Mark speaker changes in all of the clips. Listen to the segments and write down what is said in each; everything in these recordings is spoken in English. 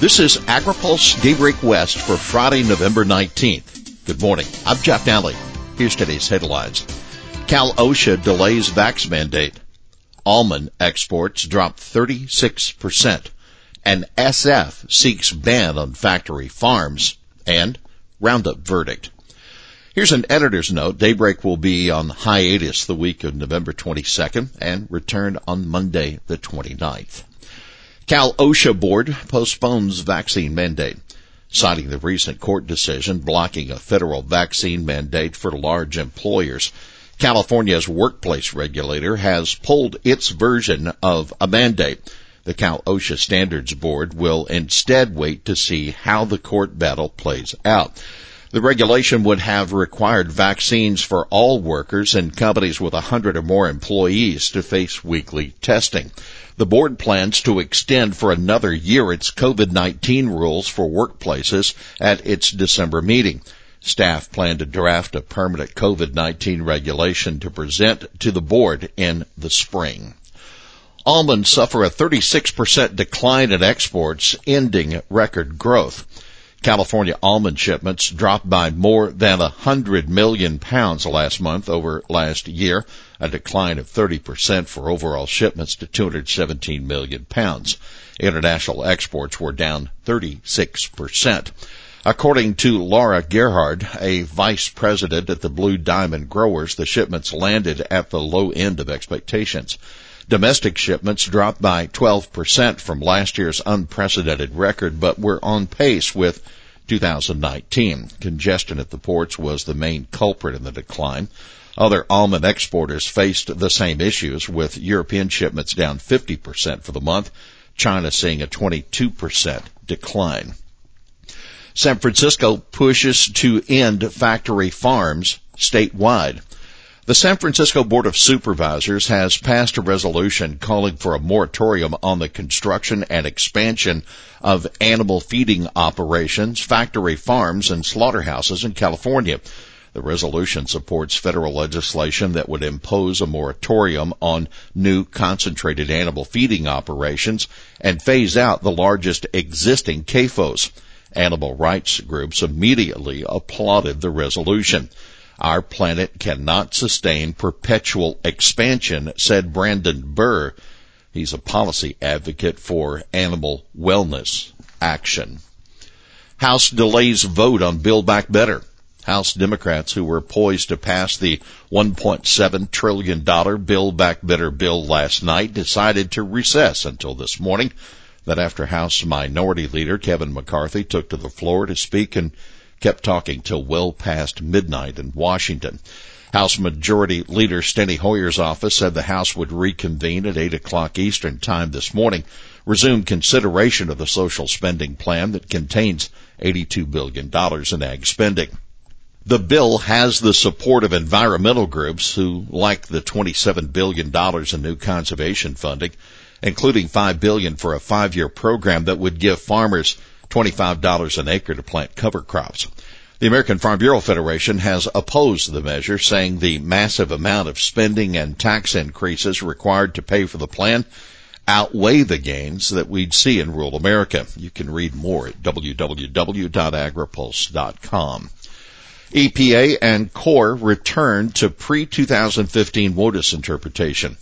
Speaker 1: This is AgriPulse Daybreak West for Friday, November 19th. Good morning. I'm Jeff Daly. Here's today's headlines. Cal OSHA delays vax mandate. Almond exports drop 36%. And SF seeks ban on factory farms. And Roundup verdict. Here's an editor's note. Daybreak will be on hiatus the week of November 22nd and return on Monday the 29th. Cal OSHA board postpones vaccine mandate, citing the recent court decision blocking a federal vaccine mandate for large employers. California's workplace regulator has pulled its version of a mandate. The Cal OSHA Standards Board will instead wait to see how the court battle plays out. The regulation would have required vaccines for all workers and companies with 100 or more employees to face weekly testing. The board plans to extend for another year its COVID-19 rules for workplaces at its December meeting. Staff plan to draft a permanent COVID-19 regulation to present to the board in the spring. Almonds suffer a 36% decline in exports, ending record growth. California almond shipments dropped by more than hundred million pounds last month over last year, a decline of 30% for overall shipments to 217 million pounds. International exports were down 36%. According to Laura Gerhard, a vice president at the Blue Diamond Growers, the shipments landed at the low end of expectations. Domestic shipments dropped by 12% from last year's unprecedented record, but were on pace with 2019. Congestion at the ports was the main culprit in the decline. Other almond exporters faced the same issues with European shipments down 50% for the month, China seeing a 22% decline. San Francisco pushes to end factory farms statewide. The San Francisco Board of Supervisors has passed a resolution calling for a moratorium on the construction and expansion of animal feeding operations, factory farms, and slaughterhouses in California. The resolution supports federal legislation that would impose a moratorium on new concentrated animal feeding operations and phase out the largest existing CAFOs. Animal rights groups immediately applauded the resolution. Our planet cannot sustain perpetual expansion, said Brandon Burr. He's a policy advocate for animal wellness action. House delays vote on Build Back Better. House Democrats who were poised to pass the $1.7 trillion Build Back Better bill last night decided to recess until this morning. That after House Minority Leader Kevin McCarthy took to the floor to speak and kept talking till well past midnight in Washington. House Majority Leader Steny Hoyer's office said the House would reconvene at 8 o'clock Eastern Time this morning, resume consideration of the social spending plan that contains $82 billion in ag spending. The bill has the support of environmental groups who like the $27 billion in new conservation funding, including 5 billion for a five-year program that would give farmers $25 an acre to plant cover crops. The American Farm Bureau Federation has opposed the measure, saying the massive amount of spending and tax increases required to pay for the plan outweigh the gains that we'd see in rural America. You can read more at www.agripulse.com. EPA and Corps return to pre-2015 WOTUS interpretation.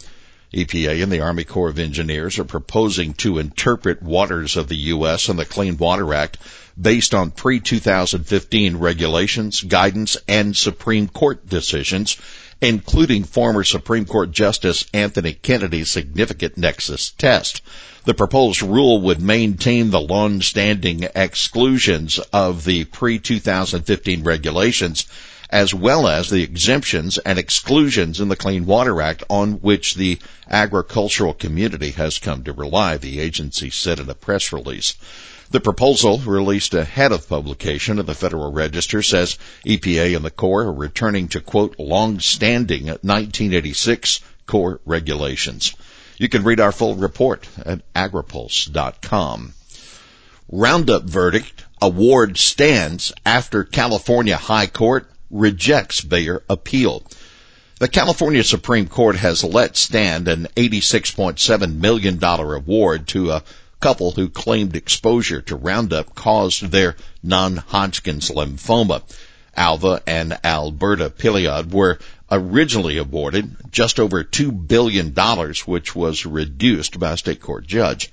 Speaker 1: EPA and the Army Corps of Engineers are proposing to interpret waters of the U.S. and the Clean Water Act based on pre-2015 regulations, guidance, and Supreme Court decisions, including former Supreme Court Justice Anthony Kennedy's significant nexus test. The proposed rule would maintain the long-standing exclusions of the pre-2015 regulations as well as the exemptions and exclusions in the Clean Water Act on which the agricultural community has come to rely, the agency said in a press release. The proposal, released ahead of publication in the Federal Register, says EPA and the Corps are returning to, quote, long-standing 1986 Corps regulations. You can read our full report at agripulse.com. Roundup verdict award stands after California High Court rejects Bayer appeal. The California Supreme Court has let stand an $86.7 million award to a couple who claimed exposure to Roundup caused their non-Hodgkin's lymphoma. Alva and Alberta Pilliod were originally awarded just over $2 billion, which was reduced by a state court judge.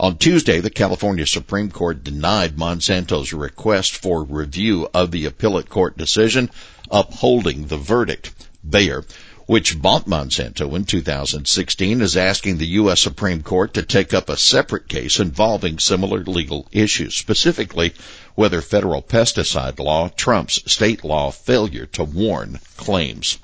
Speaker 1: On Tuesday, the California Supreme Court denied Monsanto's request for review of the appellate court decision upholding the verdict. Bayer, which bought Monsanto in 2016, is asking the U.S. Supreme Court to take up a separate case involving similar legal issues, specifically whether federal pesticide law trumps state law failure to warn claims.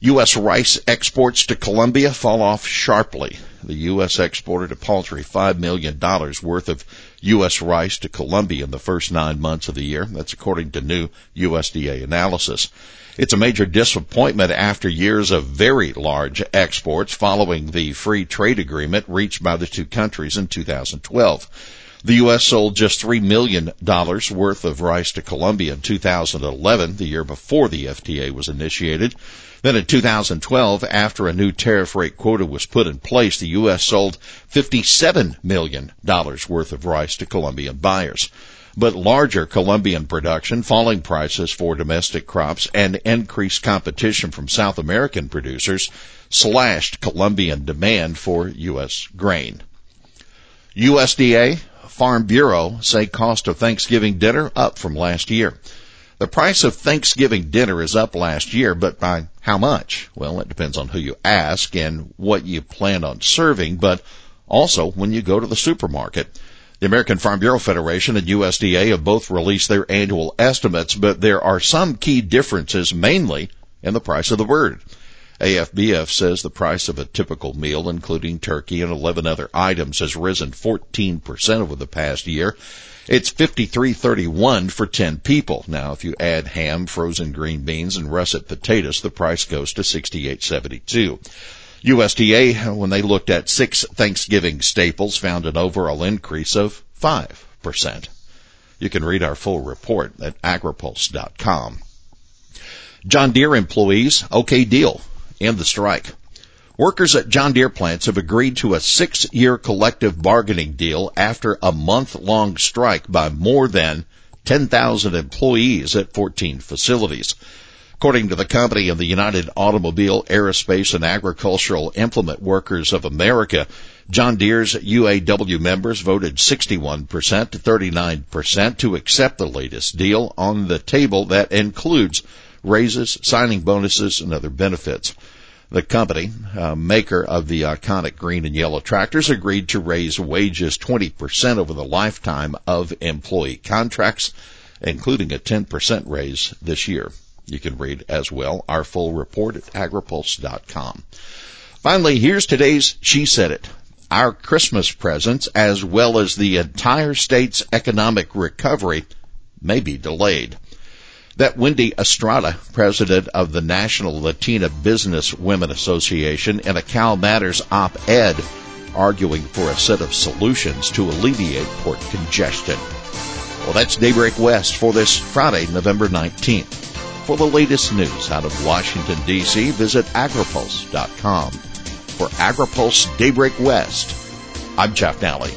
Speaker 1: U.S. rice exports to Colombia fall off sharply. The U.S. exported a paltry $5 million worth of U.S. rice to Colombia in the first nine months of the year. That's according to new USDA analysis. It's a major disappointment after years of very large exports following the free trade agreement reached by the two countries in 2012. The U.S. sold just $3 million worth of rice to Colombia in 2011, the year before the FTA was initiated. Then in 2012, after a new tariff rate quota was put in place, the U.S. sold $57 million worth of rice to Colombian buyers. But larger Colombian production, falling prices for domestic crops, and increased competition from South American producers slashed Colombian demand for U.S. grain. USDA Farm Bureau say cost of Thanksgiving dinner up from last year. The price of Thanksgiving dinner is up last year, but by how much? Well, it depends on who you ask and what you plan on serving, but also when you go to the supermarket. The American Farm Bureau Federation and USDA have both released their annual estimates, but there are some key differences mainly in the price of the bird. AFBF says the price of a typical meal, including turkey and 11 other items, has risen 14% over the past year. It's 53.31 for 10 people. Now, if you add ham, frozen green beans, and russet potatoes, the price goes to 68.72. USDA, when they looked at six Thanksgiving staples, found an overall increase of 5%. You can read our full report at agripulse.com. John Deere employees, okay deal end the strike. Workers at John Deere plants have agreed to a six-year collective bargaining deal after a month-long strike by more than 10,000 employees at 14 facilities. According to the company and the United Automobile, Aerospace, and Agricultural Implement Workers of America, John Deere's UAW members voted 61% to 39% to accept the latest deal on the table that includes raises, signing bonuses, and other benefits. The company, uh, maker of the iconic green and yellow tractors, agreed to raise wages 20% over the lifetime of employee contracts, including a 10% raise this year. You can read as well our full report at agripulse.com. Finally, here's today's She Said It. Our Christmas presents, as well as the entire state's economic recovery, may be delayed that Wendy Estrada, president of the National Latina Business Women Association, in a Cal Matters op-ed arguing for a set of solutions to alleviate port congestion. Well, that's Daybreak West for this Friday, November 19th. For the latest news out of Washington, D.C., visit agripulse.com. For AgriPulse Daybreak West, I'm Jeff Nally.